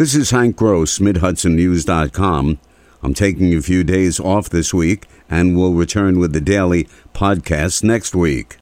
This is Hank Gross, MidHudsonNews.com. I'm taking a few days off this week and will return with the daily podcast next week.